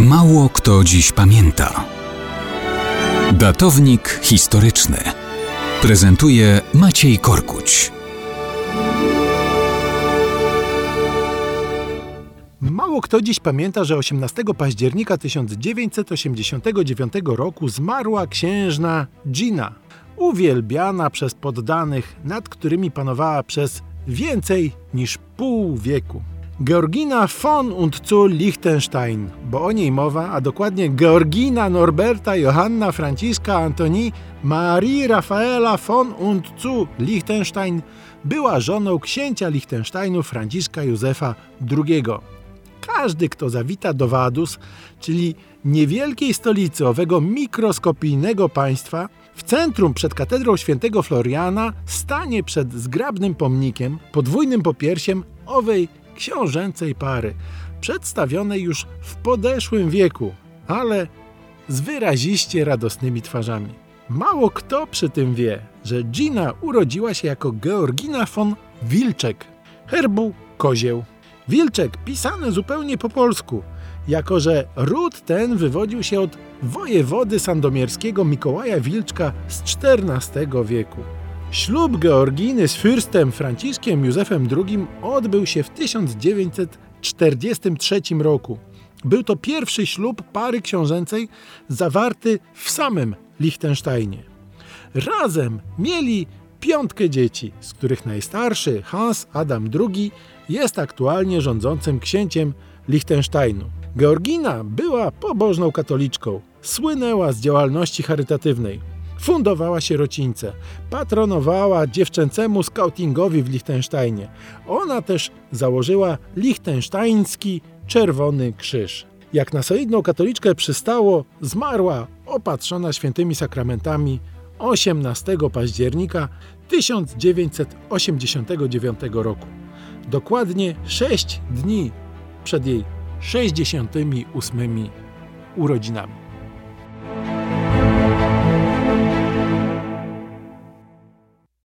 Mało kto dziś pamięta. Datownik historyczny prezentuje Maciej Korkuć. Mało kto dziś pamięta, że 18 października 1989 roku zmarła księżna Gina, uwielbiana przez poddanych, nad którymi panowała przez więcej niż pół wieku. Georgina von und zu Liechtenstein, bo o niej mowa, a dokładnie Georgina Norberta Johanna Franciska Antoni Marii Rafaela von und zu Liechtenstein była żoną księcia Liechtensteinu Franciszka Józefa II. Każdy, kto zawita do Wadus, czyli niewielkiej stolicy owego mikroskopijnego państwa, w centrum przed katedrą świętego Floriana stanie przed zgrabnym pomnikiem, podwójnym popiersiem owej książęcej pary, przedstawionej już w podeszłym wieku, ale z wyraziście radosnymi twarzami. Mało kto przy tym wie, że Gina urodziła się jako Georgina von Wilczek, herbu kozieł. Wilczek pisany zupełnie po polsku, jako że ród ten wywodził się od wojewody sandomierskiego Mikołaja Wilczka z XIV wieku. Ślub Georginy z fürstem Franciszkiem Józefem II odbył się w 1943 roku. Był to pierwszy ślub pary książęcej zawarty w samym Liechtensteinie. Razem mieli piątkę dzieci, z których najstarszy Hans Adam II jest aktualnie rządzącym księciem Liechtensteinu. Georgina była pobożną katoliczką, słynęła z działalności charytatywnej. Fundowała sierocińce, patronowała dziewczęcemu skautingowi w Liechtensteinie. Ona też założyła liechtensteiński Czerwony Krzyż. Jak na solidną katoliczkę przystało, zmarła opatrzona świętymi sakramentami 18 października 1989 roku. Dokładnie 6 dni przed jej 68 urodzinami.